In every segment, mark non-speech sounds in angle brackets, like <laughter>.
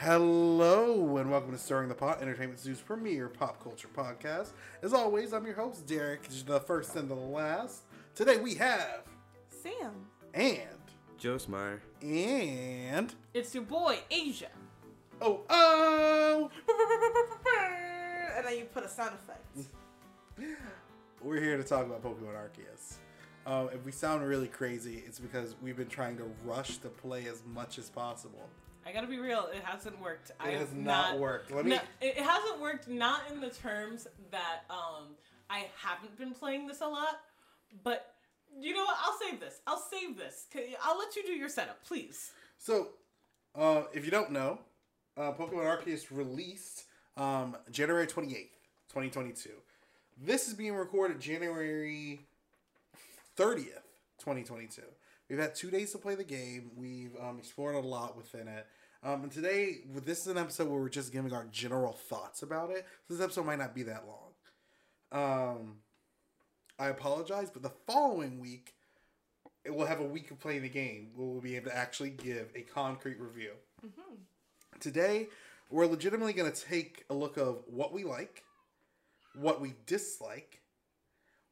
Hello and welcome to Stirring the Pot, Entertainment Zoo's premier pop culture podcast. As always, I'm your host, Derek, the first and the last. Today we have Sam. and Joe Smar. and It's your boy, Asia. oh oh And then you put a sound effect. <laughs> we're here to talk about Pokemon Arceus. Um, if we sound really crazy, it's because we've been trying to rush to play as much as possible. I gotta be real, it hasn't worked. I It has have not, worked. Let me. No, it hasn't worked not in the terms that um I haven't been playing this a lot, but you know what? I'll save this. I'll save this. I'll let you do your setup, please. So, uh, if you don't know, uh, Pokemon Arceus released um, January 28th, 2022. This is being recorded January 30th, 2022. We've had two days to play the game. We've um, explored a lot within it. Um, and today, this is an episode where we're just giving our general thoughts about it. So this episode might not be that long. Um, I apologize, but the following week, it will have a week of playing the game. where We'll be able to actually give a concrete review. Today, we're legitimately going to take a look of what we like, what we dislike,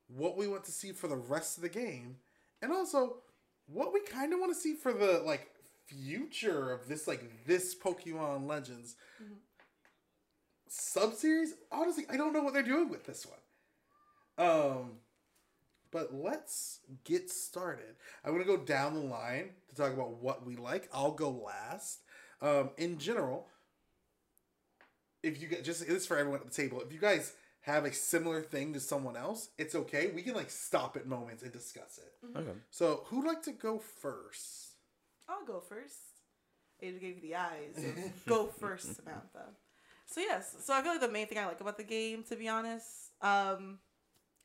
what we want to see for the rest of the game, and also what we kind of want to see for the like future of this like this Pokemon Legends sub-series. Honestly, I don't know what they're doing with this one. Um but let's get started. I'm gonna go down the line to talk about what we like. I'll go last. Um, in general, if you get just this is for everyone at the table. If you guys have a similar thing to someone else, it's okay. We can like stop at moments and discuss it. Okay. So who'd like to go first? I'll go first. Asia gave you the eyes. <laughs> go first, Samantha. So yes, so I feel like the main thing I like about the game, to be honest, um,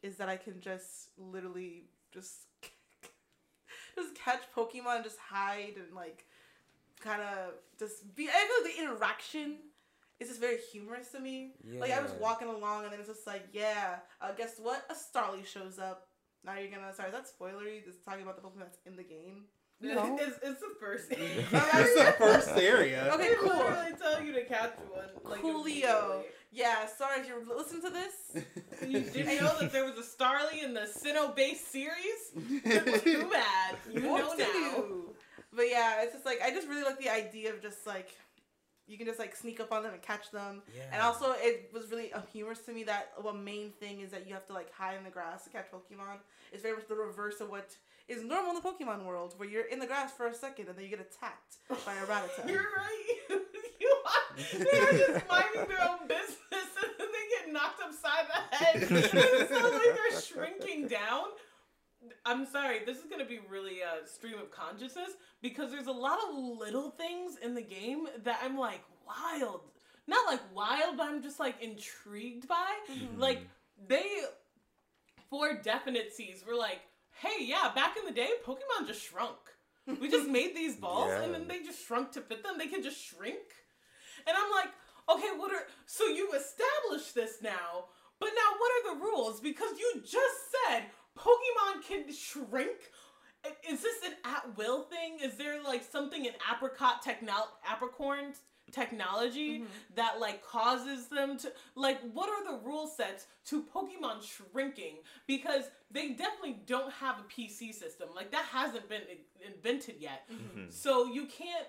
is that I can just literally just <laughs> just catch Pokemon, and just hide and like kind of just be. I feel like the interaction is just very humorous to me. Like I was walking along and then it's just like, yeah, uh, guess what? A Starly shows up. Now you're gonna sorry, that's spoilery? This is talking about the Pokemon that's in the game. No. <laughs> It's, it's the first <laughs> It's the <laughs> first area. Okay, They cool. literally tell you to catch one. Like, Coolio. Yeah, sorry if you listen to this. You didn't know that there was a Starly in the Sinnoh based series? Too bad. You know Whoop-de-doo. now. But yeah, it's just like I just really like the idea of just like you can just like sneak up on them and catch them. Yeah. And also, it was really humorous to me that one main thing is that you have to like hide in the grass to catch Pokemon. It's very much the reverse of what is normal in the Pokemon world, where you're in the grass for a second and then you get attacked by a Rattata. You're right. <laughs> you are. They're just minding their own business and then they get knocked upside the head. <laughs> it sounds like they're shrinking down. I'm sorry, this is gonna be really a stream of consciousness because there's a lot of little things in the game that I'm like wild. Not like wild, but I'm just like intrigued by. Mm-hmm. Like they for definite seas were like, hey, yeah, back in the day, Pokemon just shrunk. We just <laughs> made these balls and then they just shrunk to fit them. They can just shrink. And I'm like, okay, what are so you established this now, but now what are the rules? Because you just said Pokemon can shrink. Is this an at will thing? Is there like something in apricot technol apricorn technology mm-hmm. that like causes them to like what are the rule sets to Pokemon shrinking? Because they definitely don't have a PC system. Like that hasn't been invented yet. Mm-hmm. So you can't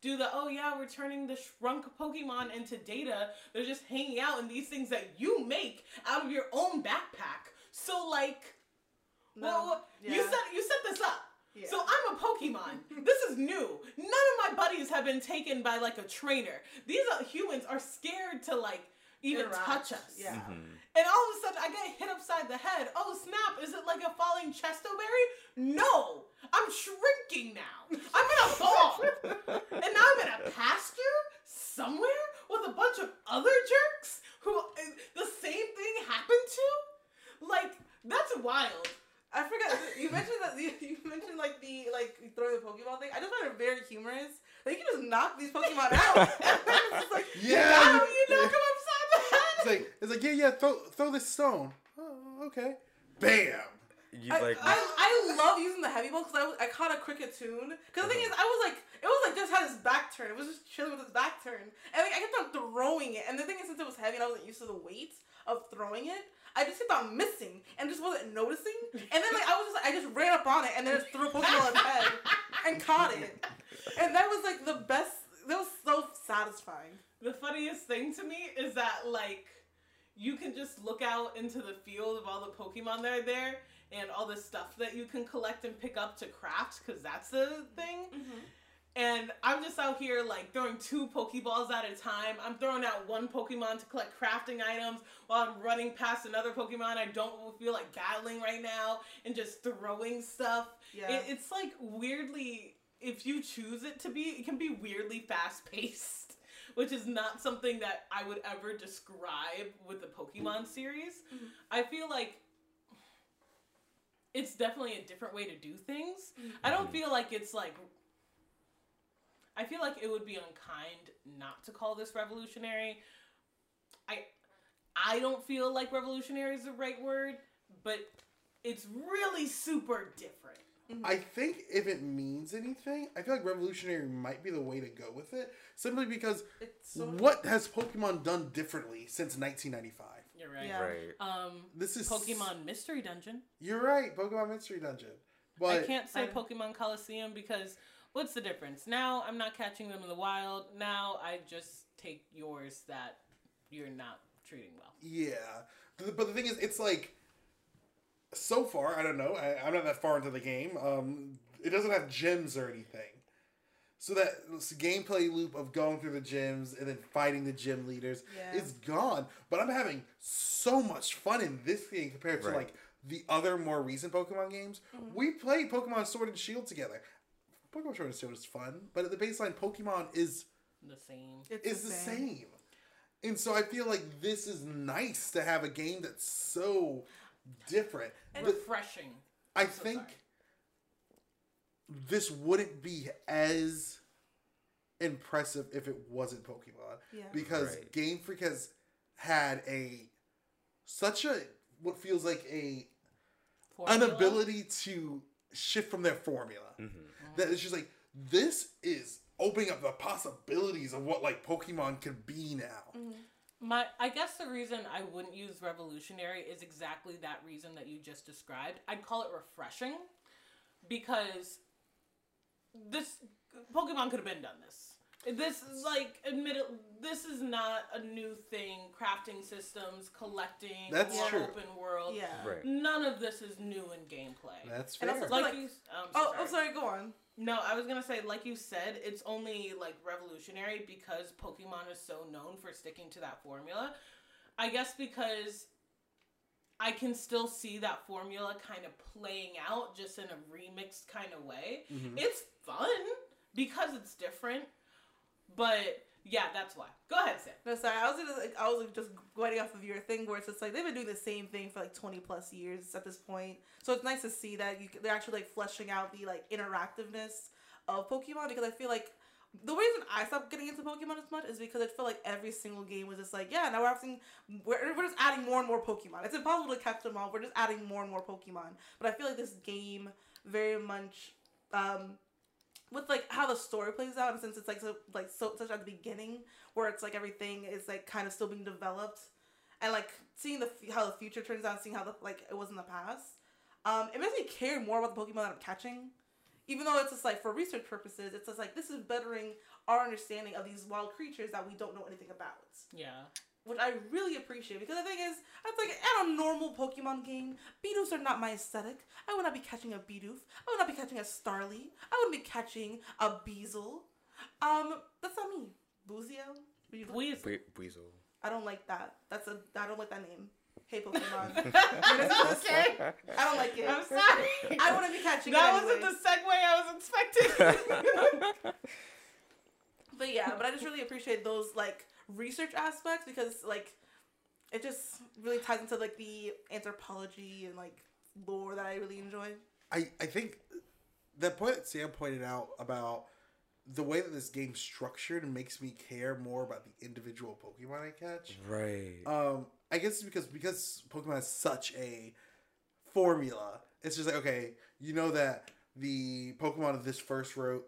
do the oh yeah we're turning the shrunk pokemon into data they're just hanging out in these things that you make out of your own backpack so like No, well, you yeah. set you set this up Yeah. so i'm a pokemon this is new none of my buddies have been taken by like a trainer these are humans are scared to like even Interact, touch us yeah. Mm-hmm. and all of a sudden I get hit upside the head. Oh snap, is it like a falling chesto berry? No! I'm shrinking now. I'm in a ball. and now I'm in a pasture somewhere with a bunch of other jerks who uh, the same thing happened to? Like, that's wild. I forgot you mentioned that you, you mentioned like the like throwing the Pokeball thing. I just find it very humorous. Like you can just knock these Pokemon out. it's just like Yeah. How do you knock him upside the head? It's like it's like yeah yeah throw throw this stone. Oh okay. Bam. You I, like I, I love using the heavy ball because I, I caught a Kricketune. Because the thing is, I was like, it was like just had his back turned. turned. It was just chilling with its back turn, And like I kept on throwing it. And the thing is since it was heavy and I wasn't used to the weight of throwing it, I just kept on missing and just wasn't noticing. And then like I was just like I just ran up on it and then just threw a Pokeball at its head and caught it. And that was like the best that was so satisfying. The funniest thing to me is that like you can just look out into the field of all the Pokemon that are there and all the stuff that you can collect and pick up to craft because that's the thing. Mm-hmm. And I'm just out here like throwing two Pokeballs at a time. I'm throwing out one Pokemon to collect crafting items while I'm running past another Pokemon I don't feel like battling right now and just throwing stuff. Yeah. It, it's like weirdly, if you choose it to be, it can be weirdly fast paced, which is not something that I would ever describe with the Pokemon series. Mhm. I feel like it's definitely a different way to do things. I don't feel like it's like. I feel like it would be unkind not to call this revolutionary. I I don't feel like revolutionary is the right word, but it's really super different. I think if it means anything, I feel like revolutionary might be the way to go with it. Simply because It's so what has Pokemon done differently since 1995? You're right. Yeah. Right. Um, This is Pokemon Mystery Dungeon. You're right, Pokemon Mystery Dungeon. But I can't say I- Pokemon Colosseum because what's the difference? Now I'm not catching them in the wild. Now I just take yours that you're not treating well. Yeah, but but the thing is, it's like so far. I don't know. I, I'm not that far into the game. Um, it doesn't have gyms or anything, so that this gameplay loop of going through the gyms and then fighting the gym leaders Yeah. is gone. But I'm having so much fun in this game compared to Right. like the other more recent Pokemon games. We played Pokemon Sword and Shield together. Pokemon Sword and Shield is fun, but at the baseline, Pokemon is The same. it's is the same. And so I feel like this is nice to have a game that's so different. And But Refreshing. I so think sorry. this wouldn't be as impressive if it wasn't Pokemon. Yeah. Because Right. Game Freak has had a such a what feels like a an ability to shift from their formula. Mm-hmm. That it's just like this is opening up the possibilities of what like Pokemon can be now. Mm-hmm. My, I guess the reason I wouldn't use revolutionary is exactly that reason that you just described. I'd call it refreshing because this Pokemon could have been done this. This is like admit it, this is not a new thing. Crafting systems, collecting, That's more true. open world. Yeah. Right. None of this is new in gameplay. That's And also- like, like- you, um, so Oh, sorry. I'm sorry. Go on. No, I was gonna say, like you said, it's only like revolutionary because Pokemon is so known for sticking to that formula. I guess because I can still see that formula kind of playing out just in a remixed kind of way. Mhm. It's fun because it's different, but yeah, that's why. Go ahead, Sam. No, sorry. I was just like, I was just going off of your thing where it's just like they've been doing the same thing for like twenty plus years at this point. So it's nice to see that you they're actually like fleshing out the like interactiveness of Pokemon because I feel like the reason I stopped getting into Pokemon as much is because I feel like every single game was just like, yeah, now we're we're, we're just adding more and more Pokemon. It's impossible to catch them all. We're just adding more and more Pokemon. But I feel like this game very much um with like how the story plays out and since it's like so like so such at the beginning where it's like everything is like kind of still being developed and like seeing the how the future turns out seeing how the like it was in the past um it makes me care more about the pokemon that i'm catching even though it's just like for research purposes it's just like this is bettering our understanding of these wild creatures that we don't know anything about Yeah. Which I really appreciate because the thing is, it's like in a normal Pokemon game, Bidoof are not my aesthetic. I would not be catching a Bidoof. I would not be catching a Starly. I wouldn't be catching a Beazle. Um, that's not me. Buizel? Weasel? Weasel. I don't like that. That's a. I don't like that name. Hey Pokemon. You're listening to this? okay. I don't like it. I'm sorry. I wouldn't be catching That it wasn't anyways. the segue I was expecting. <laughs> But yeah, but I just really appreciate those like research aspects because like it just really ties into like the anthropology and like lore that I really enjoy. I, I think that point that Sam pointed out about the way that this game's structured makes me care more about the individual Pokemon I catch. Right. Um, I guess it's because because Pokemon is such a formula. It's just like okay, you know that the Pokemon of this first route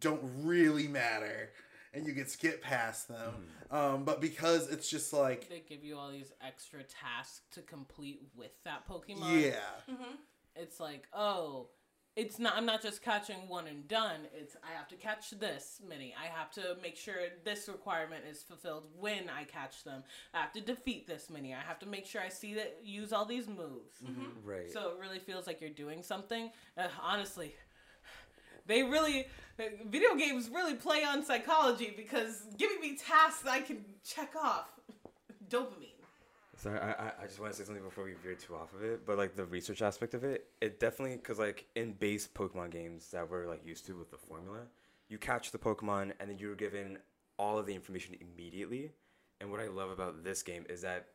don't really matter, and you can skip past them. Um, but because it's just like They give you all these extra tasks to complete with that Pokemon. yeah, It's like, oh, it's not. I'm not just catching one and done. It's I have to catch this many. I have to make sure this requirement is fulfilled when I catch them. I have to defeat this many. I have to make sure I see that use all these moves. Right. So it really feels like you're doing something. Uh, honestly, they really, video games really play on psychology because giving me tasks I can check off. Dopamine. Sorry, I, I- I just want to say something before we veer too off of it. But like the research aspect of it, it definitely because like in base Pokemon games that we're like used to with the formula, you catch the Pokemon and then you're given all of the information immediately. And what I love about this game is that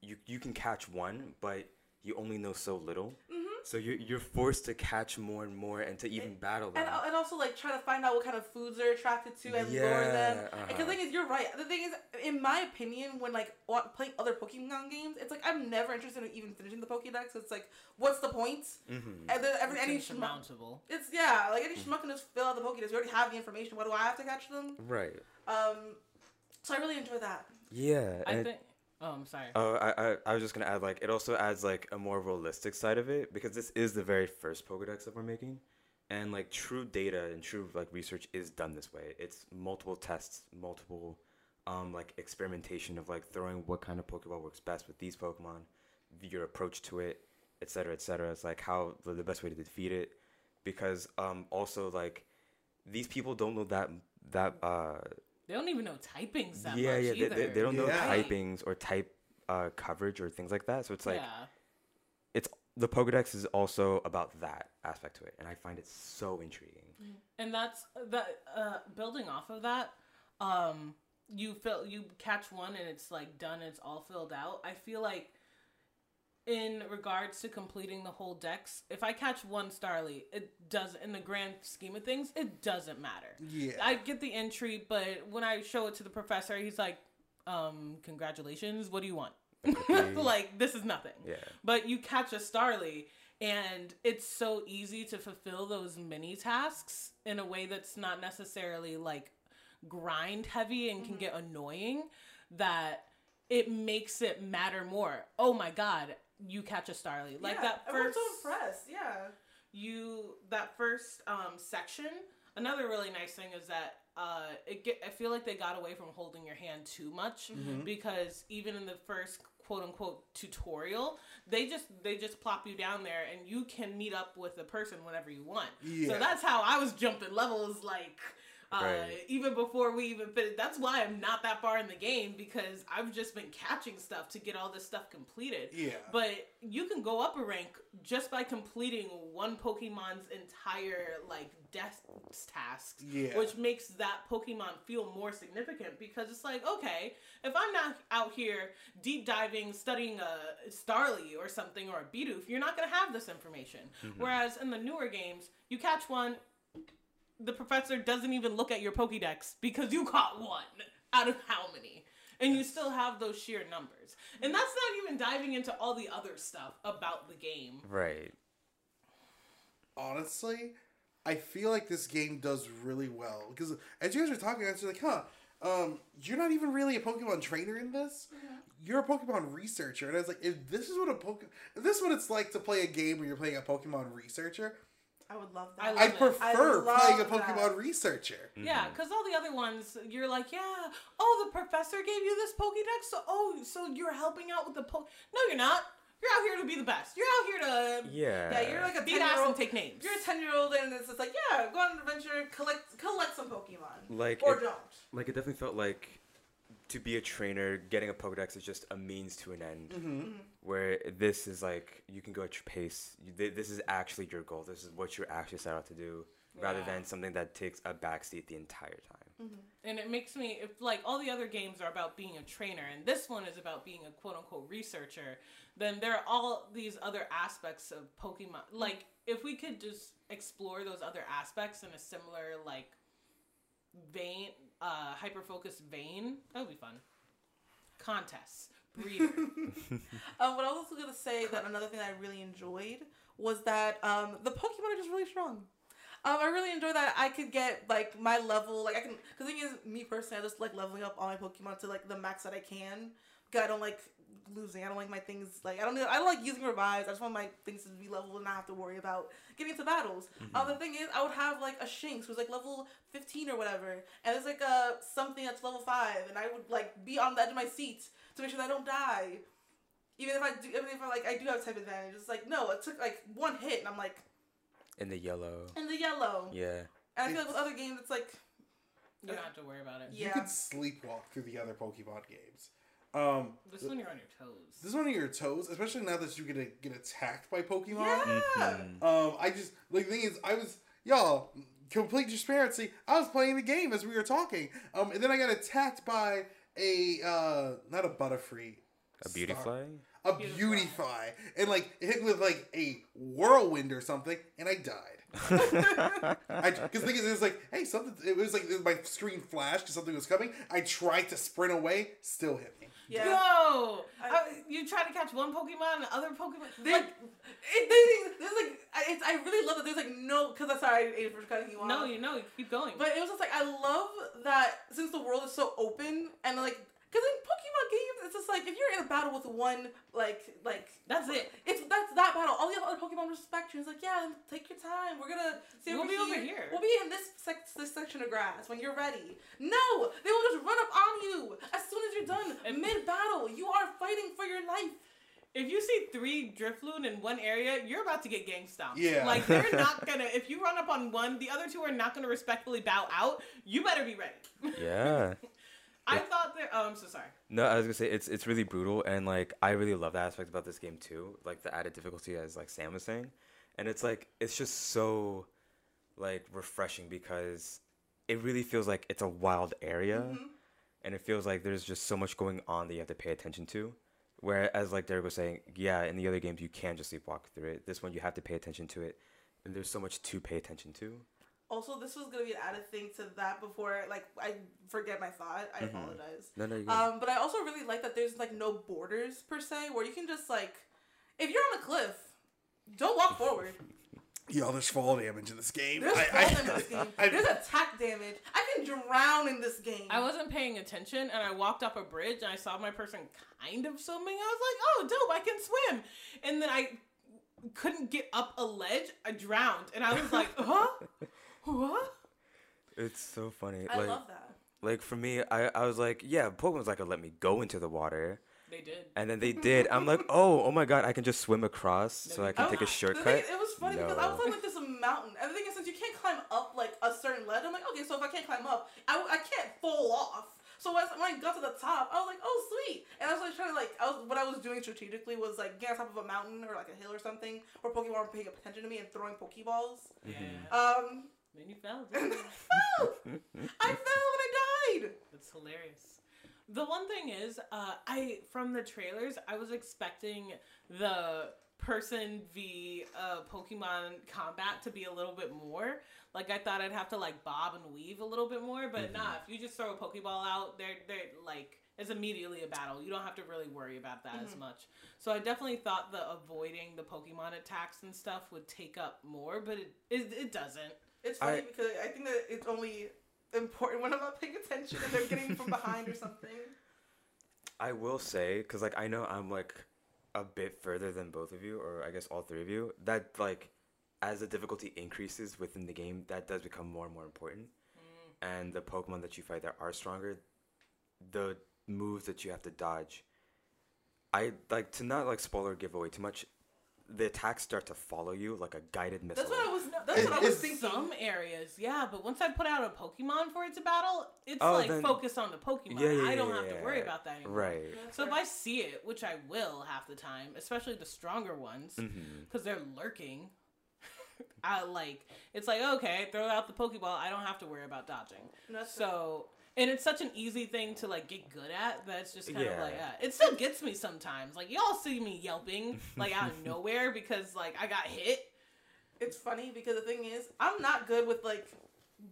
you you can catch one, but you only know so little. Mm-hmm. So you're you're forced to catch more and more and to even battle them. And, and also like try to find out what kind of foods they're attracted to and lure them. Yeah, Because the uh-huh. thing is, you're right. The thing is, in my opinion, when like playing other Pokemon games, it's like I'm never interested in even finishing the Pokédex. It's like, what's the point? Mhm. And then every It's any schmuck, insurmountable. it's yeah, like any schmuck can just fill out the Pokédex. We already have the information. Why do I have to catch them? Right. Um, so I really enjoy that. Yeah. I think. Oh, I'm sorry. Oh, I, I I was just gonna add like it also adds like a more realistic side of it because this is the very first Pokedex that we're making, and like true data and true like research is done this way. It's multiple tests, multiple um like experimentation of like throwing what kind of Pokeball works best with these Pokemon, your approach to it, etc. etc. It's like how the, the best way to defeat it, because um also like these people don't know that that uh They don't even know typings that yeah much yeah either. they, they, they don't know Yeah. typings or type uh coverage or things like that. So it's like yeah. it's the Pokedex is also about that aspect to it, and I find it so intriguing. and that's that uh building off of that um you fill you catch one and it's like done it's all filled out i feel like in regards to completing the whole dex if i catch one starly it does in the grand scheme of things it doesn't matter. Yeah. i get the entry but when i show it to the professor he's like um congratulations what do you want? <laughs> Like this is nothing. Yeah, but you catch a Starly, and it's so easy to fulfill those mini tasks in a way that's not necessarily like grind heavy and can get annoying that it makes it matter more. Oh my god, you catch a Starly. Like Yeah, that everyone's first so impressed. Yeah. you that first um section another really nice thing is that uh it get i feel like they got away from holding your hand too much because even in the first quote unquote tutorial they just they just plop you down there and you can meet up with a person whenever you want Yeah. so that's how i was jumping levels like uh, Right. even before we even finished. That's why I'm not that far in the game because I've just been catching stuff to get all this stuff completed. Yeah. But you can go up a rank just by completing one Pokemon's entire like death tasks. Yeah. Which makes that Pokemon feel more significant because it's like, okay, if I'm not out here deep diving, studying a Starly or something or a Bidoof, you're not gonna have this information. Whereas in the newer games, you catch one, the professor doesn't even look at your Pokédex because you caught one out of how many? And you still have those sheer numbers. And that's not even diving into all the other stuff about the game. right. honestly, I feel like this game does really well because as you guys were talking, I was like, huh. Um, you're not even really a Pokemon trainer in this. You're a Pokemon researcher, and I was like, if this is what a Pokemon, this is what it's like to play a game where you're playing a Pokemon researcher, I would love I that. love I it. prefer I playing a love that. Pokemon researcher. Yeah, mm-hmm. because all the other ones, you're like, yeah, oh, the professor gave you this Pokédex, so oh, so you're helping out with the po. No, you're not. You're out here to be the best. You're out here to Yeah. Yeah, you're like a beat ass year and take names. You're a ten year old, and it's just like, yeah, go on an adventure, collect collect some Pokemon, like or it, don't. like it definitely felt like to be a trainer, getting a Pokedex is just a means to an end. Mm-hmm. Where this is like you can go at your pace. You, thi- this is actually your goal. This is what you're actually set out to do, rather Yeah. than something that takes a backseat the entire time. And it makes me, if like all the other games are about being a trainer, and this one is about being a quote unquote researcher, then there are all these other aspects of Pokemon. Like, if we could just explore those other aspects in a similar, like, vein, uh, hyper focused vein, that would be fun. Contests, breeder. <laughs> Um, what I was also gonna say that another thing that I really enjoyed was that um, the Pokemon are just really strong. Um, I really enjoy that. I could get like my level, like I can. Cause the thing is, me personally, I just like leveling up all my Pokemon to like the max that I can. Cause I don't like losing. I don't like my things like I don't. I don't like using revives. I just want my things to be leveled and not have to worry about getting into battles. Uh, the thing is, I would have like a Shinx who's like level fifteen or whatever, and there's like a something that's level five, and I would like be on the edge of my seat to make sure that I don't die. Even if I do, even if I like, I do have type advantage. It's like no, it took like one hit, and I'm like In the yellow. in the yellow. Yeah. And I feel like with other games, it's like You don't have to worry about it. Yeah. You could sleepwalk through the other Pokemon games. Um, This one you're on your toes. this is one of your toes, especially now that you're gonna get attacked by Pokemon. yeah. Mhm. Um, I just like the thing is, I was y'all complete transparency. I was playing the game as we were talking, um, and then I got attacked by a uh, not a Butterfree, A beauty star- fly? a Beautifly. beauty fly, and like it hit with like a whirlwind or something, and I died. <laughs> I because the thing is, it was like, hey, something. It was like my screen flashed because something was coming. I tried to sprint away, still hit me. Yeah. Go! I- you try to catch one Pokemon and other Pokemon. They, like, it, they, there's like, it's, I really love that there's like no, because I'm sorry, Aiden, for cutting you off. no, you know, you keep going. But it was just like, I love that since the world is so open and like, because in Pokemon it's just like, if you're in a battle with one, like, like, That's it. It's that's that battle. All the other Pokemon respect you. It's like, yeah, take your time. We're gonna see We'll over be here. over here. We'll be in this sec- this section of grass when you're ready. No, they will just run up on you as soon as you're done. And- Mid battle, you are fighting for your life. If you see three Drifloon in one area, you're about to get gang stomped. Yeah. Like they're <laughs> not gonna. If you run up on one, the other two are not gonna respectfully bow out. You better be ready. Yeah. <laughs> I thought that. Oh, I'm so sorry. No, I was gonna say it's it's really brutal and like I really love that aspect about this game too, like the added difficulty as like Sam was saying, and it's like it's just so like refreshing because it really feels like it's a wild area, mm-hmm. and it feels like there's just so much going on that you have to pay attention to. Whereas like Derek was saying, yeah, in the other games you can just sleepwalk through it. This one you have to pay attention to it, and there's so much to pay attention to. Also, this was gonna be an added thing to that before, like I forget my thought. I Mhm. apologize. No, no, Um, but I also really like that there's like no borders per se, where you can just like, if you're on a cliff, don't walk <laughs> forward. Y'all, there's fall damage in this game. There's I- fall I- damage in <laughs> this game. I- There's attack damage. I can drown in this game. I wasn't paying attention, and I walked up a bridge, and I saw my person kind of swimming. I was like, "Oh, dope! I can swim!" And then I couldn't get up a ledge. I drowned, and I was like, <laughs> "Huh? What?" It's so funny. I like, love that. like for me, I I was like, yeah, Pokemon's not gonna let me go into the water. They did. And then they did. I'm like, <laughs> oh, oh my god, I can just swim across, so I I can was- take a shortcut. thing- it was funny because I was No. on like this mountain, and the thing is, since you can't climb up like a certain ledge, I'm like, okay, so if I can't climb up, I, I can't fall off. So when I- got to the top, I was like, oh sweet, and I was like trying to like, I was what I was doing strategically was like get on top of a mountain or like a hill or something, where Pokemon were paying attention to me and throwing Pokeballs. Mm-hmm. Yeah. Um, then you fell. didn't you? I <laughs> fell. I fell and I died. That's hilarious. The one thing is, uh, I from the trailers, I was expecting the person v uh, Pokemon combat to be a little bit more. Like I thought I'd have to like bob and weave a little bit more, but nah. If you just throw a Pokeball out, they're they're like it's immediately a battle. You don't have to really worry about that as much. So I definitely thought the avoiding the Pokemon attacks and stuff would take up more, but it it, it doesn't. It's funny I- because I think that it's only important when I'm not paying attention and they're getting from behind or something. <laughs> I will say, because like I know I'm like a bit further than both of you, or I guess all three of you. That like as the difficulty increases within the game, that does become more and more important. Mm. And the Pokemon that you fight that are stronger, the moves that you have to dodge. I like to not like spoiler give away too much. The attacks start to follow you like a guided missile. That's what I was. That's It- what I was thinking. Some areas, yeah, but once I put out a Pokemon for it to battle, it's Oh, like then- focused on the Pokemon. Yeah, yeah, I don't yeah, have to worry yeah. about that anymore. Right. So if I see it, which I will half the time, especially the stronger ones, Mm-hmm. because they're lurking, <laughs> I like it's like okay, throw out the Pokeball. I don't have to worry about dodging. That's So. And it's such an easy thing to like get good at that it's just kind of Yeah. like yeah. Uh, it still gets me sometimes. Like y'all see me yelping like out of <laughs> nowhere because like I got hit. it's funny because the thing is, I'm not good with like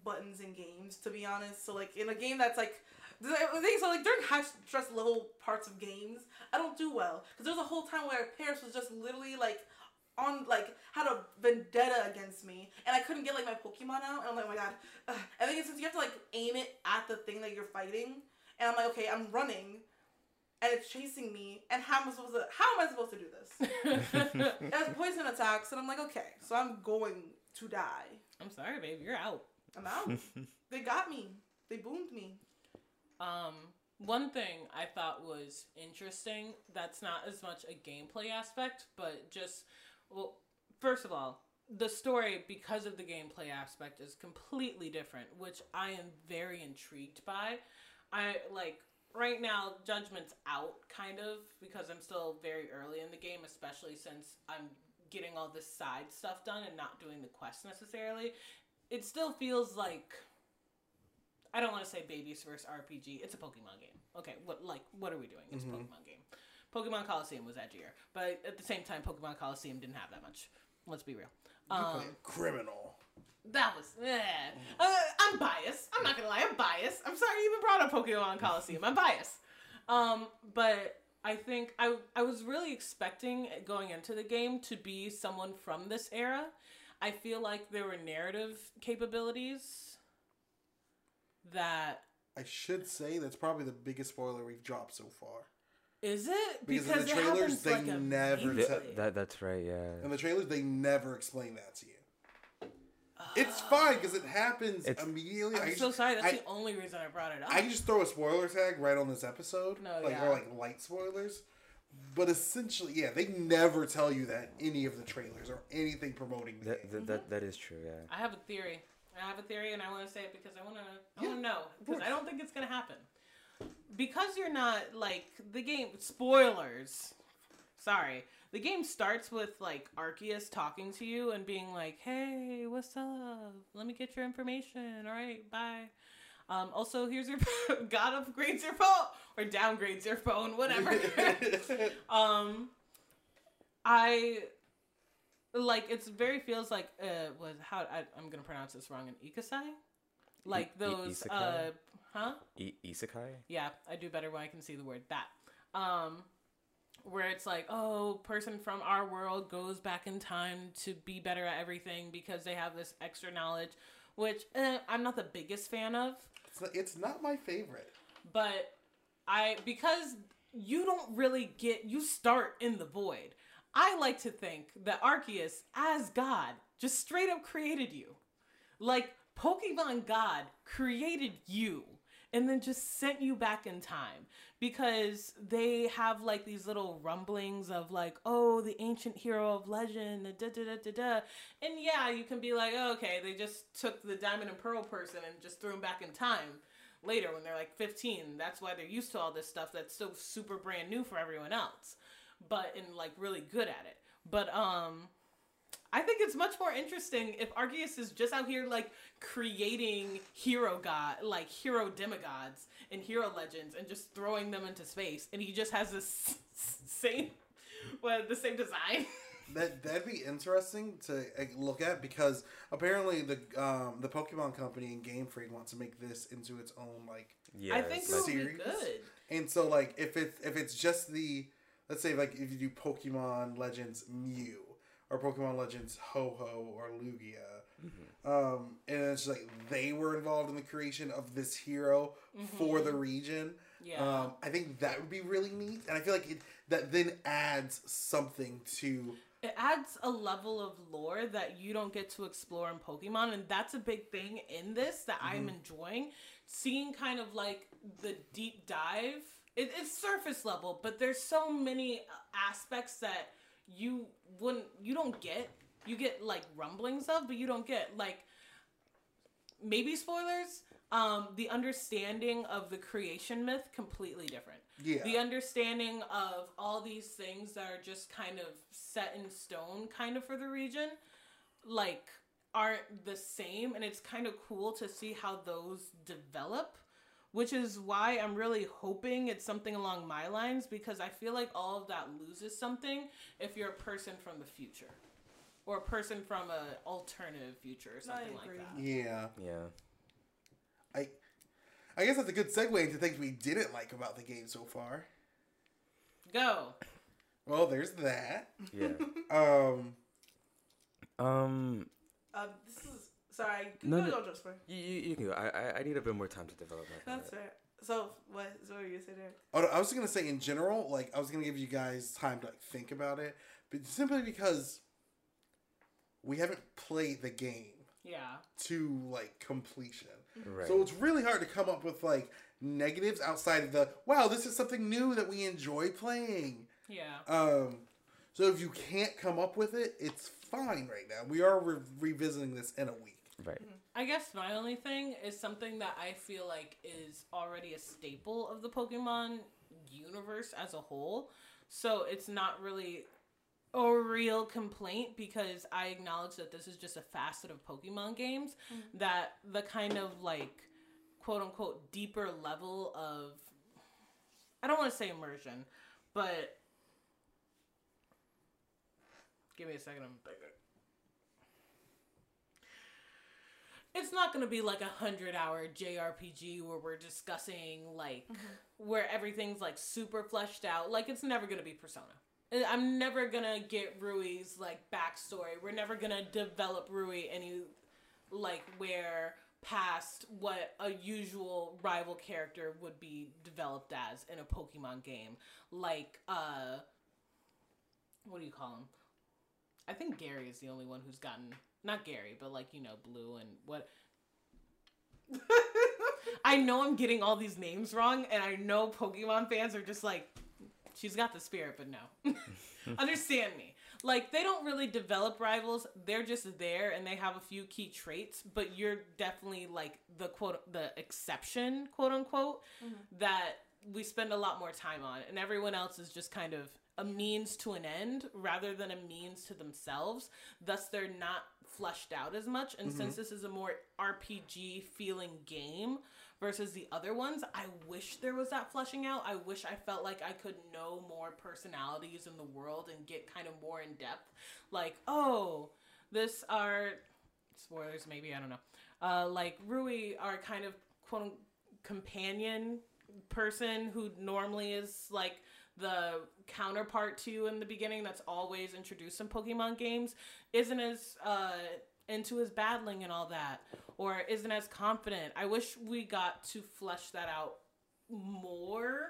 buttons in games, to be honest. So like in a game that's like the the thing so like during high stress level parts of games, I don't do well because there's a whole time where Paris was just literally like on like had a vendetta against me, and I couldn't get like my Pokemon out, and I'm like, oh my god. Ugh. And then since you have to like aim it at the thing that you're fighting, and I'm like, okay, I'm running, and it's chasing me, and how am I supposed to? How am I supposed to do this? <laughs> it has poison attacks, and I'm like, okay, so I'm going to die. I'm sorry, babe. You're out. I'm out. <laughs> they got me. They boomed me. Um, one thing I thought was interesting that's not as much a gameplay aspect, but just, well, first of all, the story, because of the gameplay aspect, is completely different, which I am very intrigued by. I, like, right now, Judgment's out, kind of, because I'm still very early in the game, especially since I'm getting all this side stuff done and not doing the quest necessarily. It still feels like I don't want to say babies versus RPG. It's a Pokemon game. Okay, what like what are we doing? It's a Pokemon game. Pokemon Colosseum was edgier, but at the same time, Pokemon Colosseum didn't have that much. Let's be real. Um, criminal. that was eh. uh, I'm biased. I'm not gonna lie. I'm biased. I'm sorry you even brought up Pokemon Colosseum. I'm biased. Um, but I think I I was really expecting going into the game to be someone from this era. I feel like there were narrative capabilities that I should say that's probably the biggest spoiler we've dropped so far. Is it Because in the trailers, they like, never immediately. tell- That, that that's right. Yeah. In the trailers, they never explain that to you. It's ah. fine because it happens It's- immediately. I'm I so just, sorry. That's I, the only reason I brought it up. I can just throw a spoiler tag right on this episode, No, like yeah. or like light spoilers. But essentially, yeah, they never tell you that any of the trailers or anything promoting the That, game. that, that, that is true. Yeah. I have a theory. I have a theory, and I want to say it because I want to. I Yeah, want to know because I don't think it's gonna happen. Because you're not like the game. Spoilers. Sorry. The game starts with like Arceus talking to you and being like, "Hey, what's up? Let me get your information. All right, bye." Um, also, here's your <laughs> God upgrades your phone or downgrades your phone, whatever. <laughs> um, I like it's very feels like uh was how I, I'm gonna pronounce this wrong in Ikasai, like I- those isekai? uh huh I- isekai. yeah I do better when I can see the word that um where it's like oh person from our world goes back in time to be better at everything because they have this extra knowledge which eh, I'm not the biggest fan of it's, not, it's not my favorite. but I because you don't really get you start in the void. I like to think that Arceus, as God, just straight up created you. Like Pokemon God created you and then just sent you back in time because they have like these little rumblings of like, oh, the ancient hero of legend, da da da da da. And yeah, you can be like, oh, okay, they just took the Diamond and Pearl person and just threw him back in time later when they're like 15. That's why they're used to all this stuff that's still super brand new for everyone else, but and like really good at it. But um I think it's much more interesting if Arceus is just out here like creating hero god, like hero demigods and hero legends, and just throwing them into space, and he just has this <laughs> same, well, the same design. <laughs> That that'd be interesting to look at because apparently the um, the Pokemon Company and Game Freak wants to make this into its own like Yeah. I think it's it like- would be series. good. And so, like, if it's if it's just the, let's say, like, if you do Pokemon Legends Mew or Pokemon Legends Ho-Oh or Lugia, um, and it's like they were involved in the creation of this hero for the region. Yeah. Um, I think that would be really neat, and I feel like it that then adds something to. it adds a level of lore that you don't get to explore in Pokemon, and that's a big thing in this that I'm enjoying. Seeing kind of like the deep dive. It, it's surface level, but there's so many aspects that you wouldn't, you don't get. You get like rumblings of, but you don't get like maybe spoilers. Um, the understanding of the creation myth completely different Yeah. the understanding of all these things that are just kind of set in stone kind of for the region like aren't the same and it's kind of cool to see how those develop which is why i'm really hoping it's something along my lines because i feel like all of that loses something if you're a person from the future or a person from a alternative future or something like that Yeah. Yeah. I, I guess that's a good segue into things we didn't like about the game so far. go Well, there's that. Yeah. <laughs> Um, Um, Um, this is sorry. No, No, no. go, Joseph. you, you, you can go. I, I I need a bit more time to develop my That's thought. fair. So what? So what were you saying there? Oh, I was gonna say in general, like I was gonna give you guys time to like, think about it, but simply because we haven't played the game Yeah. to like completion, Right. so it's really hard to come up with like negatives outside of the wow, this is something new that we enjoy playing. Yeah. Um, so if you can't come up with it, it's fine right now. We are re- revisiting this in a week. Right. Mm-hmm. I guess my only thing is something that I feel like is already a staple of the Pokemon universe as a whole. So it's not really a real complaint because I acknowledge that this is just a facet of Pokemon games mm-hmm. that the kind of like quote unquote deeper level of I don't want to say immersion, but give me a second. I'm it's not going to be like a hundred hour JRPG where we're discussing like where everything's like super fleshed out. Like it's never going to be Persona. I'm never gonna get Rui's like backstory. We're never gonna develop Rui any like where past what a usual rival character would be developed as in a Pokemon game. Like uh what do you call him? I think Gary is the only one who's gotten not Gary, but like you know Blue and what. <laughs> I know I'm getting all these names wrong, and I know Pokemon fans are just like, she's got the spirit, but no. <laughs> Understand me. Like they don't really develop rivals; they're just there, and they have a few key traits. But you're definitely like the quote the exception, quote unquote, mm-hmm. that we spend a lot more time on, and everyone else is just kind of a means to an end rather than a means to themselves. Thus, they're not fleshed out as much. And since this is a more RPG feeling game versus the other ones, I wish there was that fleshing out. I wish I felt like I could know more personalities in the world and get kind of more in depth. Like, oh, this are spoilers, maybe I don't know. Uh, like Rui, our kind of quote companion person who normally is like the counterpart to in the beginning that's always introduced in Pokemon games isn't as uh, into his battling and all that or isn't as confident. I wish we got to flesh that out more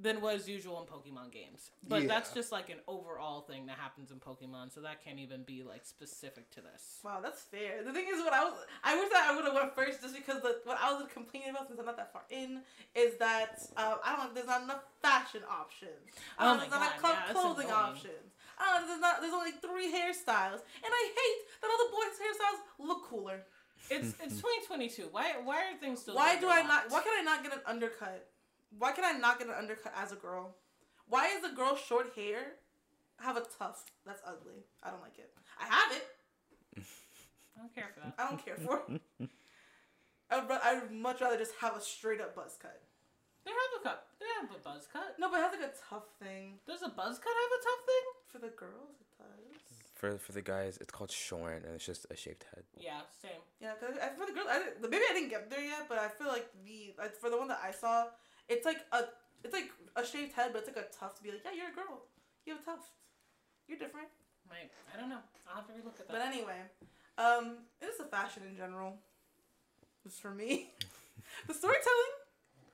than was usual in Pokemon games. But that's just like an overall thing that happens in Pokemon, so that can't even be like specific to this. Wow, that's fair. The thing is, what I was, I wish that I would have went first, just because the what I was complaining about, since I'm not that far in, is that uh, I don't. There's not enough fashion options. I Oh don't my there's not enough God, yeah, that's clothing options. Ah, I. There's not. There's only three hairstyles, and I hate that all the boys' hairstyles look cooler. It's it's 2022. Why why are things still? Why do I not? Why can I not get an undercut? Why can I not get an undercut as a girl? Why is the girl short hair have a tuft that's ugly? I don't like it. I have it. I don't care for that. I don't care for it. <laughs> I would, I would much rather just have a straight up buzz cut. They have a cut. They have a buzz cut. No, but it has like a tough thing. Does a buzz cut have a tough thing? For the girls, it does. For for the guys, it's called shorn, and it's just a shaved head. Yeah, same. Yeah, cause I, for the girls, I maybe I didn't get there yet, but I feel like the like, for the one that I saw, it's like a it's like a shaved head, but it's like a tuft to be like, yeah, you're a girl, you have a tuft, you're different. Right. I don't know. I'll have to relook at that. But anyway, um, it is the fashion in general. Just for me, <laughs> the storytelling.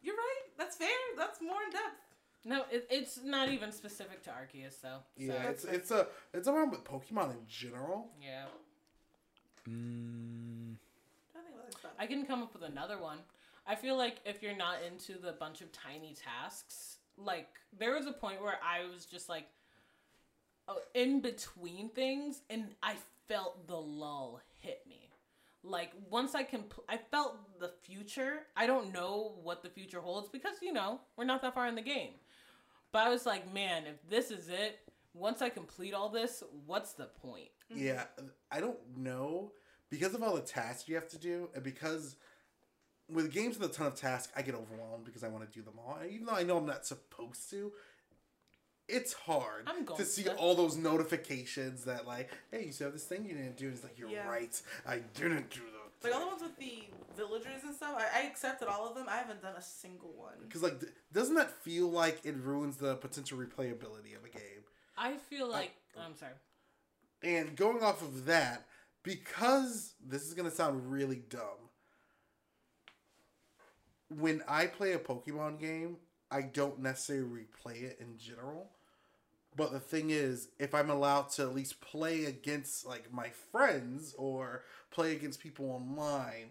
You're right. That's fair. That's more in depth. no, it, it's not even specific to Arceus though. So, Yeah, it's it's a it's a problem with Pokemon in general. yeah. Mm, I think about can come up with another one. I feel like if you're not into the bunch of tiny tasks, like there was a point where I was just like oh, in between things, and I felt the lull hit me. Like once I can, I felt the future. I don't know what the future holds because you know we're not that far in the game. But I was like, man, if this is it, once I complete all this, what's the point? Yeah, I don't know because of all the tasks you have to do, and because with games with a ton of tasks, I get overwhelmed because I want to do them all. Even though I know I'm not supposed to, it's hard I'm to see to. all those notifications that like, hey, you still have this thing you didn't do. And it's like you're Yeah. right, I didn't do that. Like all the ones with the villagers and stuff, I, I accepted all of them. I haven't done a single one. Because like, th- doesn't that feel like it ruins the potential replayability of a game? I feel like oh, I'm sorry. And going off of that, because this is gonna sound really dumb. When I play a Pokemon game, I don't necessarily replay it in general. But the thing is, if I'm allowed to at least play against like my friends or play against people online,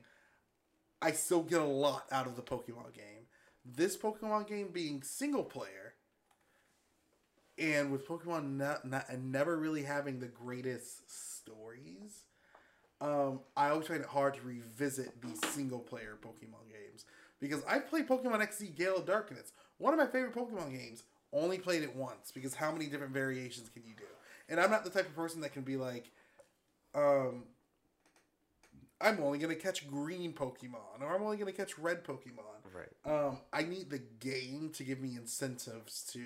I still get a lot out of the Pokemon game. This Pokemon game being single player, and with Pokemon not, not and never really having the greatest stories, um, I always find it hard to revisit these single player Pokemon games because I played Pokemon XD Gale of Darkness, one of my favorite Pokemon games. Only played it once because how many different variations can you do? And I'm not the type of person that can be like, um, I'm only gonna catch green Pokemon or I'm only gonna catch red Pokemon. Right. Um, I need the game to give me incentives to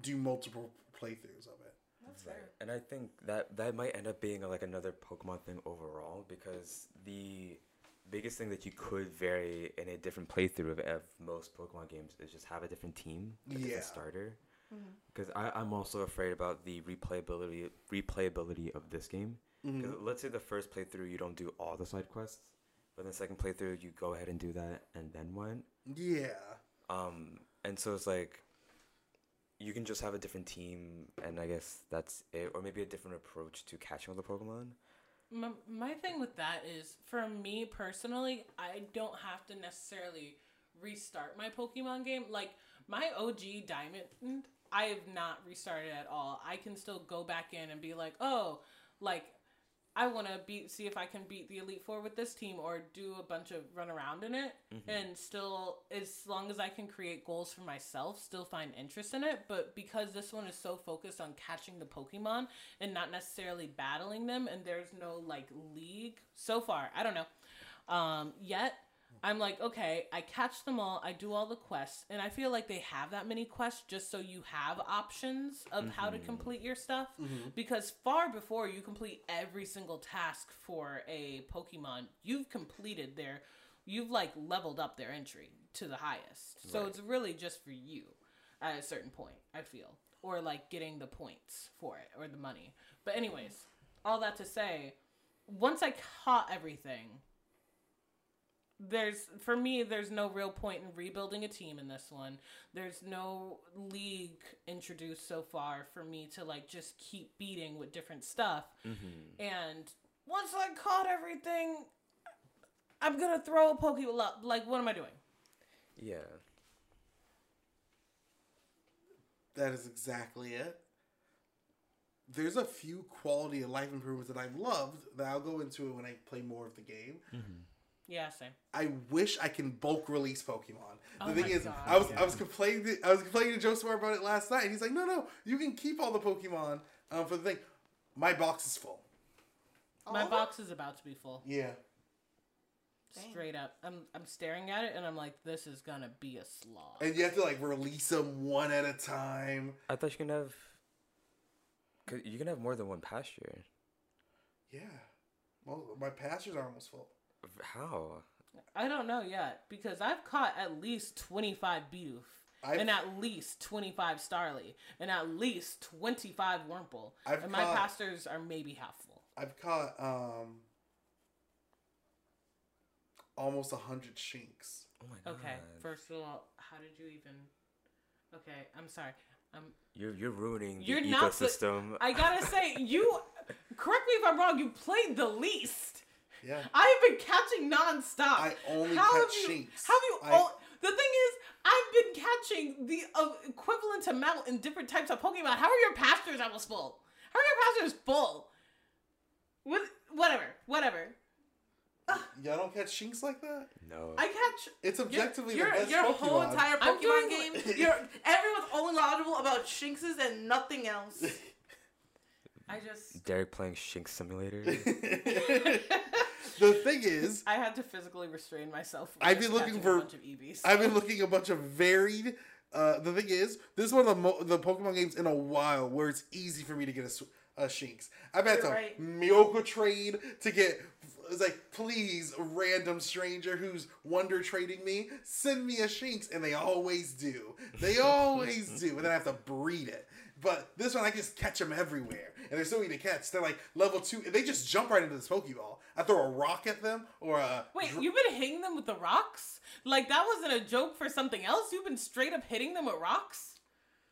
do multiple playthroughs of it. That's Right. fair. And I think that that might end up being like another Pokemon thing overall because the biggest thing that you could vary in a different playthrough of, of most Pokemon games is just have a different team like as Yeah. a starter. Mhm. Because I'm also afraid about the replayability replayability of this game. 'Cause Mhm. let's say the first playthrough you don't do all the side quests, but the second playthrough you go ahead and do that, and then what? Yeah. Um, and so it's like you can just have a different team, and I guess that's it, or maybe a different approach to catching all the Pokemon. My, my thing with that is, for me personally, I don't have to necessarily restart my Pokemon game. Like my OG Diamond, I have not restarted at all. I can still go back in and be like, oh, like I want to beat, see if I can beat the Elite Four with this team, or do a bunch of run around in it, and still, as long as I can create goals for myself, still find interest in it. But because this one is so focused on catching the Pokemon and not necessarily battling them, and there's no like league so far, I don't know, um, yet. I'm like, okay, I catch them all, I do all the quests, and I feel like they have that many quests just so you have options of how to mm-hmm. complete your stuff. Mm-hmm. Because far before you complete every single task for a Pokemon, you've completed their, you've like leveled up their entry to the highest. So it's really just for you at a certain point, I feel. Or like getting the points for it or the money. But, anyways, all that to say, once I caught everything, there's for me there's no real point in rebuilding a team in this one there's no league introduced so far for me to like just keep beating with different stuff Mm-hmm. and once i caught everything i'm gonna throw a pokeball up like what am i doing Yeah. That is exactly it. There's a few quality of life improvements that I've loved that I'll go into it when I play more of the game. Yeah same I wish I can bulk release Pokemon. The Oh thing my is, God. I was I was complaining to, I was complaining to Joe Smart about it last night, and he's like, "No, no, you can keep all the Pokemon um, for the thing." My box is full. my All box is about to be full Yeah, Dang. straight up i'm i'm staring at it and i'm like this is gonna be a slog and you have to like release them one at a time. I thought you can have. Cause you can have more than one pasture. Yeah, well, my pastures are almost full. How? I don't know yet because I've caught at least 25 Bidoof I've- and at least 25 Starly and at least 25 Wurmple. I've and my caught- pastors are maybe half full. I've caught um almost a hundred Shinx. Oh my god. Okay, first of all, how did you even. Okay, I'm sorry. Um, You're you're ruining the You're not the- ecosystem. I gotta say, you. <laughs> Correct me if I'm wrong, you played the least. Yeah, I've been catching nonstop. I only how catch have you, Shinx. How have you? I- all, the thing is, I've been catching the uh, equivalent amount in different types of Pokemon. How are your pastures almost full? How are your pastures full? With whatever, whatever. Y'all don't catch Shinx like that. no. I catch. It's Your, objectively your, the best your Pokemon. whole entire Pokemon doing- game, <laughs> you're, everyone's only knowledgeable about Shinxes and nothing else. <laughs> I just. Derek playing Shinx Simulator. <laughs> the thing is, I had to physically restrain myself. I've been looking for- a bunch of Eevees. I've been looking a bunch of varied. Uh, the thing is, this is one of the mo- the Pokemon games in a while where it's easy for me to get a, sw- a Shinx. I've had You're to right. Miyoko trade to get. It's like, please, random stranger who's wonder trading me, send me a Shinx, and they always do. They <laughs> always do, and then I have to breed it. But this one, I just catch them everywhere, and they're so easy to catch. They're like level two. They just jump right into this Pokeball. I throw a rock at them, or a Wait, dr- you've been hitting them with the rocks? Like that wasn't a joke for something else? You've been straight up hitting them with rocks?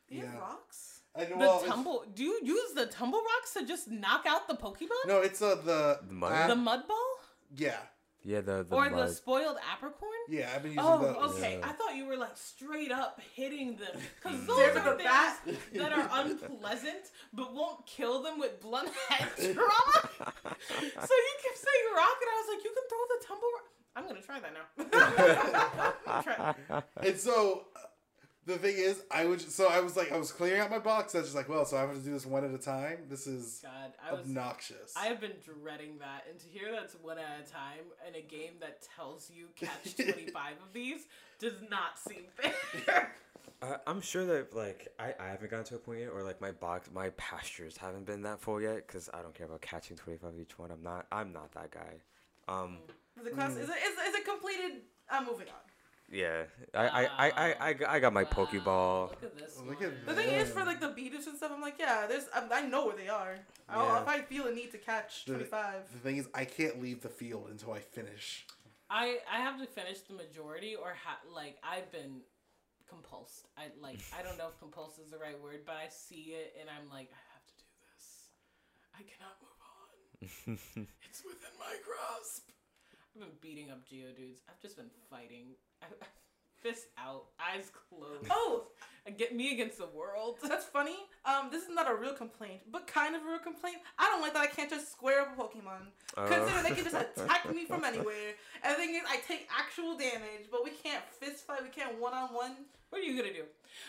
Do you have Yeah. rocks? I know, The well, tumble. Do you use the tumble rocks to just knock out the Pokeball? No, it's uh, the The mud? uh, The mud ball? yeah, Yeah, the the or mud. the spoiled apricorn? yeah. I've been using that. Oh, those. okay. Yeah. I thought you were like straight up hitting them because <laughs> those are a bat. things that are unpleasant but won't kill them with blunt head <laughs> trauma. so you kept saying rock, and I was like, you can throw the tumble rock. I'm gonna try that now. I'm <laughs> try. And so the thing is, I would so I was like I was clearing out my box. I was just like, well, so I have to do this one at a time. This is God, I was. obnoxious. I have been dreading that, and to hear that's one at a time in a game that tells you <laughs> catch 25 of these does not seem <laughs> fair. Uh, I'm sure that like I, I haven't gotten to a point yet, or like my box my pastures haven't been that full yet, because I don't care about catching 25 of each one. I'm not I'm not that guy. Um, Is it class? Is it is, is it completed? I'm moving on. Yeah, I I, I, I, I, got- my Pokeball. Look at this. Look at The thing is, for like the Beedus and stuff, I'm like, yeah, there's, I, I know where they are. I'll, Yeah. If I feel a need to catch The- 25. the thing is, I can't leave the field until I finish. I I have to finish the majority, or ha- like I've been compulsed. I like I don't know if compulsed is the right word, but I see it and I'm like, I have to do this. I cannot move on. <laughs> it's within my grasp. I've been beating up Geodudes. I've just been fighting. I, <laughs> fist out, eyes closed. Oh, <laughs> Get me against the world. <laughs> that's funny. Um, this is not a real complaint, but kind of a real complaint. I don't like that I can't just square up a Pokemon. Uh. Consider they can just attack me from anywhere. And the thing is, I take actual damage, but we can't fist fight. We can't one on one. What are you gonna do?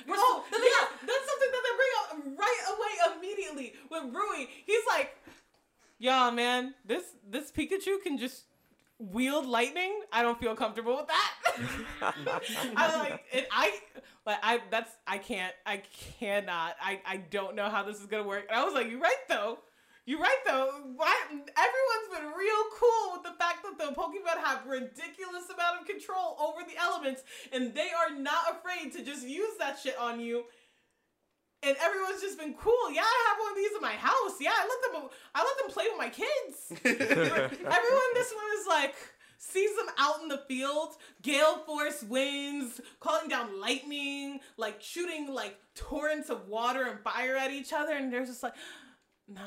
We're oh, so- the yeah, that's something that they bring up right away immediately with Rui. He's like, "Yeah, man, this this Pikachu can just wield lightning. I don't feel comfortable with that." <laughs> I like it. I like I that's I can't I cannot I I don't know how this is gonna work. And I was like, "You're right though." You're right though. Why everyone's been real cool with the fact that the Pokemon have ridiculous amount of control over the elements, and they are not afraid to just use that shit on you. And everyone's just been cool. Yeah, I have one of these in my house. Yeah, I let them. I let them play with my kids. <laughs> Everyone, this one is like sees them out in the field, gale force winds, calling down lightning, like shooting like torrents of water and fire at each other, and they're just like, nah,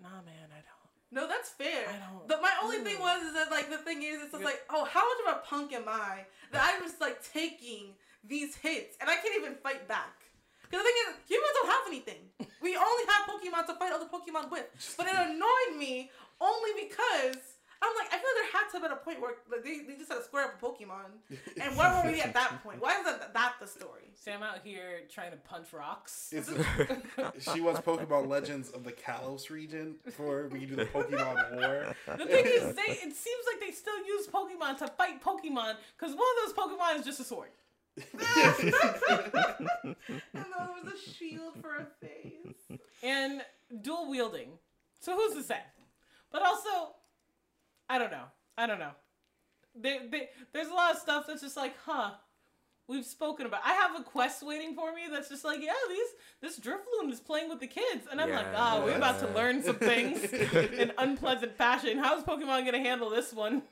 nah, man, I don't. No, that's fair. I don't- But my only thing was is that like the thing is it's just like oh how much of a punk am I that I'm just like taking these hits and I can't even fight back. Because the thing is humans don't have anything. We only have Pokemon to fight other Pokemon with. But it annoyed me only because I'm like I feel like there had to have been a point where like, they, they just had to square up a Pokemon. And where were we at that <laughs> point? Why is that that the story? Sam out here trying to punch rocks. It's- <laughs> she wants Pokemon Legends of the Kalos region for we can do the Pokemon War. The thing is, they it seems like they still use Pokemon to fight Pokemon because one of those Pokemon is just a sword. And then there was a shield for a face. and dual wielding. So who's to say? But also, I don't know. I don't know. They, they, there's a lot of stuff that's just like, huh. We've spoken about. I have a quest waiting for me that's just like, yeah, these this Drifloon is playing with the kids, and I'm like, Yeah. ah, we're about to learn some things <laughs> in unpleasant fashion. How's Pokemon gonna handle this one?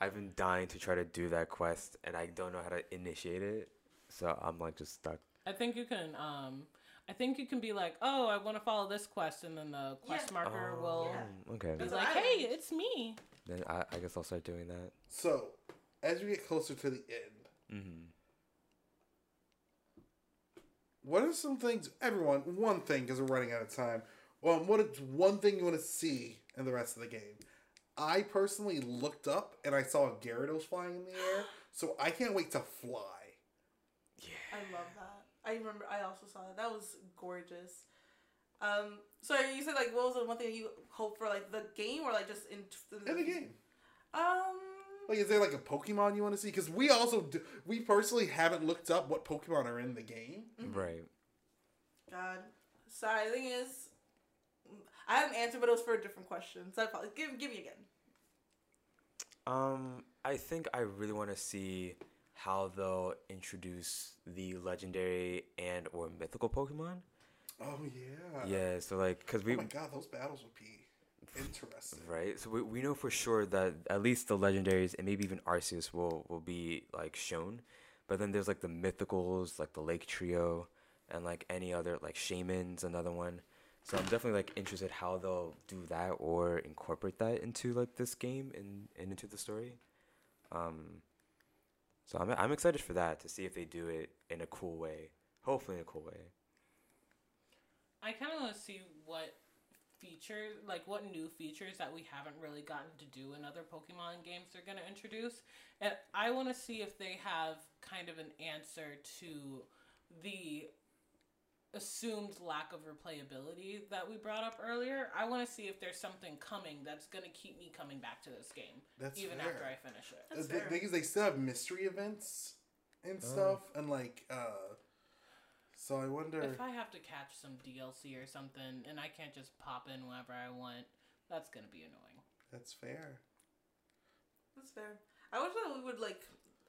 I've been dying to try to do that quest, and I don't know how to initiate it, so I'm like just stuck. I think you can. Um, I think you can be like, oh, I want to follow this quest, and then the quest Yeah. marker will Yeah. Okay, be like, hey, it's me. then I, I guess I'll start doing that. So, as we get closer to the end, Mm-hmm. what are some things, everyone, one thing, because we're running out of time, um, what is one thing you want to see in the rest of the game? I personally looked up and I saw a Gyarados flying in the air, <gasps> so I can't wait to fly. Yeah. I love that. I remember. I also saw that. That was gorgeous. Um. So you said like, what was the one thing you hope for, like the game, or like just in In the game. Um. Like, is there like a Pokemon you want to see? Because we also, do, we personally haven't looked up what Pokemon are in the game. Right. God. Sorry. The thing is, I had an answer, but it was for a different question. So I probably give give me again. Um, I think I really want to see how they'll introduce the legendary and or mythical Pokemon, Oh yeah. Yeah, so like, cause we. Oh my god, those battles would be interesting. right, so we, we know for sure that at least the legendaries and maybe even Arceus will will be like shown, but then there's like the mythicals, like the Lake Trio, and like any other like Shaymins, another one. So I'm definitely like interested how they'll do that or incorporate that into like this game and, and into the story. Um, so I'm I'm excited for that to see if they do it in a cool way. Hopefully in a cool way. I kind of want to see what features, like what new features that we haven't really gotten to do in other Pokemon games they're going to introduce. And I want to see if they have kind of an answer to the assumed lack of replayability that we brought up earlier. I want to see if there's something coming that's going to keep me coming back to this game That's even fair. after I finish it. That's the fair. thing is, they still have mystery events and Oh. stuff, and like, uh, so I wonder. If I have to catch some DLC or something and I can't just pop in whenever I want, that's going to be annoying. That's fair. That's fair. I wish that we would like.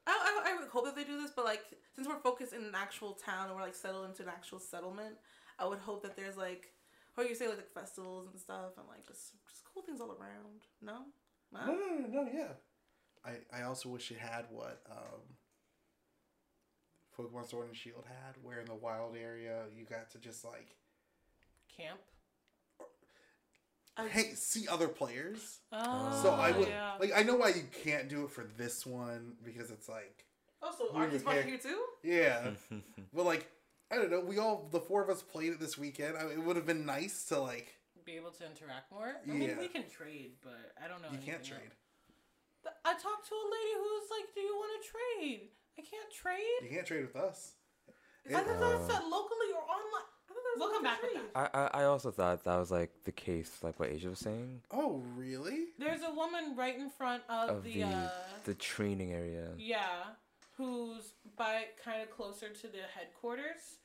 I, I, I would hope that they do this, but like since we're focused in an actual town and we're like settled into an actual settlement, I would hope that there's like, or you say like, like festivals and stuff and like just just cool things all around. No, No, no. no, no, no, yeah. I, I also wish it had what um, Pokemon Sword and Shield had, where in the wild area you got to just like Camp? I- hey see other players. Oh, So I would yeah. like I know why you can't do it for this one because it's like Oh, so We're Arceus the here too? yeah, <laughs> but like I don't know. We all the four of us played it this weekend. I, it would have been nice to like be able to interact more. I mean, we can trade, but I don't know. you can't trade. else. I talked to a lady who's like, "Do you want to trade?" I can't trade. You can't trade with us. I It- thought that Uh, said locally or online. I thought that was We'll come back with that. I, I I also thought that was like the case, like what Asia was saying, oh really? There's a woman right in front of, of the, the uh, the training area. yeah, who's by kind of closer to the headquarters,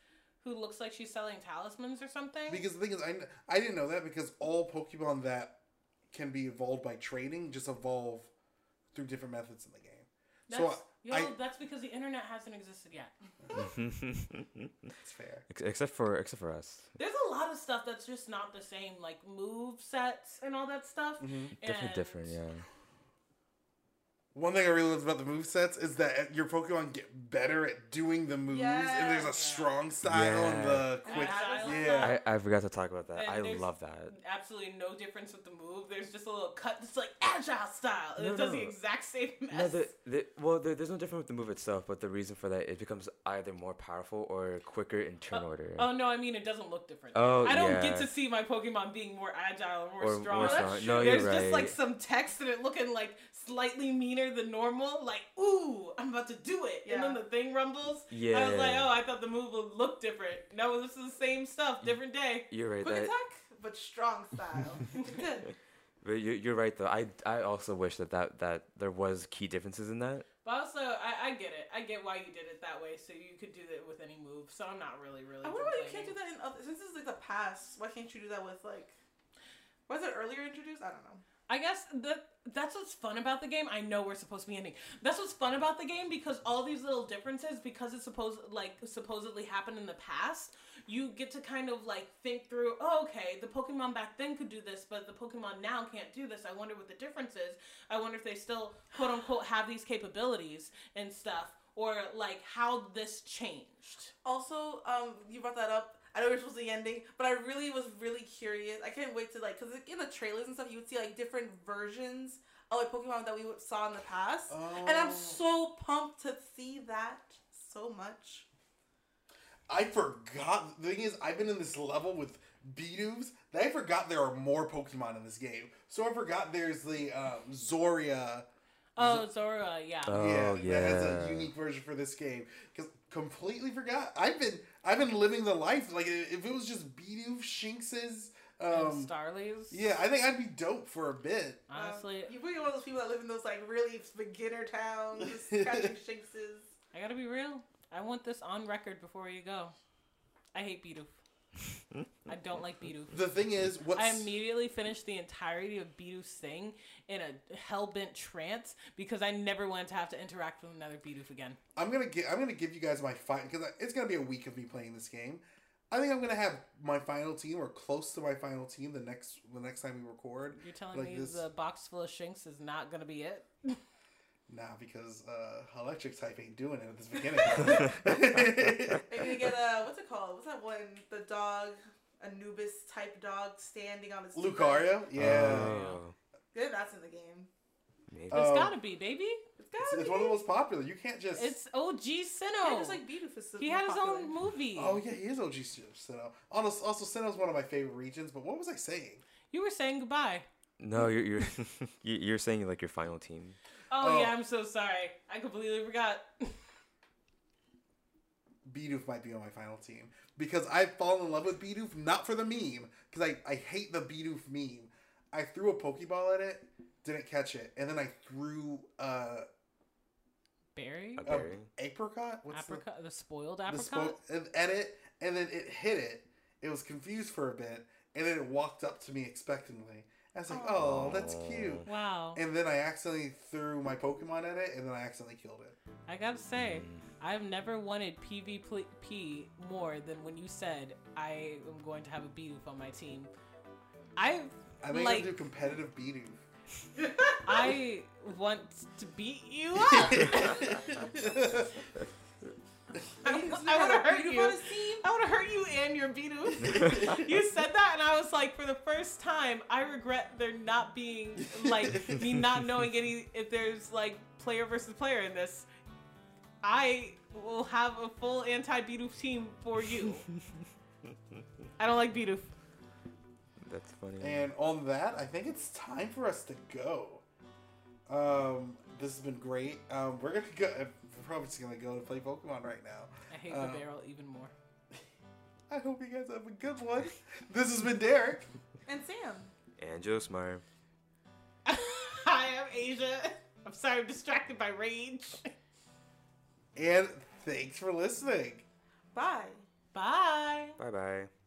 who looks like she's selling talismans or something. Because the thing is, I, I didn't know that because all Pokemon that can be evolved by trading just evolve through different methods in the game. that's, so yo, I- that's because the internet hasn't existed yet. <laughs> that's fair. Except for except for us, There's a lot of stuff that's just not the same, like move sets and all that stuff. Mm-hmm. definitely And- different. Yeah. One thing I really love about the move sets is that your Pokemon get better at doing the moves, and there's Yeah. a strong style and the Yeah. quick. Agile Yeah. I, I forgot to talk about that. And I love that. Absolutely no difference with the move. There's just a little cut that's like agile style. And No, it does the exact same mess. No, the, the, well, there, there's no difference with the move itself, but the reason for that it becomes either more powerful or quicker in turn oh, order. Oh no, I mean it doesn't look different. Oh, I don't yeah. get to see my Pokemon being more agile or more Or strong. more That's strong. true. No, you're There's right. just like some text and it looking like slightly meaner than normal. Like, ooh, I'm about to do it. And then the thing rumbles. Yeah. I was like, oh, I thought the move would look different. No, this is the same stuff, different day. You're right. Quick That, attack, but strong style. <laughs> Good. but you're, you're right though. I, I also wish that, that that there was key differences in that. But also, I, I get it. I get why you did it that way, so you could do that with any move. So I'm not really, really. I wonder why you can't do that in other. Since this is like the past, why can't you do that with like? Was it earlier introduced? I don't know. I guess that that's what's fun about the game. I know we're supposed to be ending. That's what's fun about the game because all these little differences, because it's supposed like supposedly happened in the past, you get to kind of like think through. Oh, okay, the Pokemon back then could do this, but the Pokemon now can't do this. I wonder what the difference is. I wonder if they still quote unquote have these capabilities and stuff, or like how this changed. Also, um, you brought that up. I know we're supposed to be ending, but I really was really curious. I can't wait to like, cause like, in the trailers and stuff, you would see like different versions of like Pokemon that we saw in the past, and I'm Oh. so pumped to see that so much. I forgot. The thing is, I've been in this level with Bidoof that I forgot there are more Pokemon in this game. So I forgot there's the um, Zorua. Oh, Zorua, yeah. Oh yeah, that has a unique version for this game. Because completely forgot. I've been I've been living the life. Like if it was just Bidoof, Shinx's, um, and Starlies. yeah, I think I'd be dope for a bit. Honestly, Um, you're one of those people that live in those like really beginner towns, <laughs> catching shinxes. I gotta be real. I want this on record before you go. I hate Bidoof. I don't like Bidoof. The thing is, what's I immediately finished the entirety of Bidoof's thing in a hell bent trance because I never wanted to have to interact with another Bidoof again. I'm gonna get. I'm gonna give you guys my fight because it's gonna be a week of me playing this game. I think I'm gonna have my final team or close to my final team the next the next time we record. You're telling Like me this- the box full of Shinx is not gonna be it? <laughs> Nah, because uh, electric type ain't doing it at this beginning. <laughs> <laughs> Are you gonna get a what's it called? What's that one? The dog, Anubis type dog standing on his. two legs? Lucario, yeah, Oh, Yeah, that's in the game. maybe. Uh, It's Um, gotta be, baby. It's gotta it's, it's one of the most popular. You can't just. It's OG Yeah, Sinnoh. just like Bidoof is he had his popular. own movie. Oh yeah, he is OG Sinnoh. Also, also Sinnoh's one of my favorite regions. But what was I saying? You were saying goodbye. no, you're you're <laughs> you're saying like your final team. Oh, Oh. yeah, I'm so sorry. I completely forgot. <laughs> Bidoof might be on my final team because I've fallen in love with Bidoof not for the meme because I, I hate the Bidoof meme. I threw a Pokeball at it, didn't catch it, and then I threw uh, Barry? A a berry. apricot. What's the- Apricot, the, spoiled the apricot? spo- and- at it, and then it hit it. It was confused for a bit, and then it walked up to me expectantly. I was like, "Oh, that's cute." wow. And then I accidentally threw my Pokemon at it, and then I accidentally killed it. I gotta say, mm. I've never wanted PvP more than when you said I am going to have a Bidoof on my team. I I think like I'm do competitive Bidoof. <laughs> I want to beat you <laughs> up. <laughs> <laughs> I, He's want gonna have hurt you. on his team. I want to hurt you and your Bidoof. <laughs> you said that, and I was like, for the first time, I regret there not being like me not knowing any if there's like player versus player in this. I will have a full anti Bidoof team for you. <laughs> I don't like Bidoof. That's funny. And on that, I think it's time for us to go. Um, this has been great. Um, we're gonna go. We're probably just gonna go and play Pokemon right now. I hate Uh, the barrel even more. I hope you guys have a good one. <laughs> this has been Derek. And Sam. and Joe Smire. <laughs> Hi, I'm Asia. I'm sorry, I'm distracted by rage. And thanks for listening. Bye. Bye. Bye bye.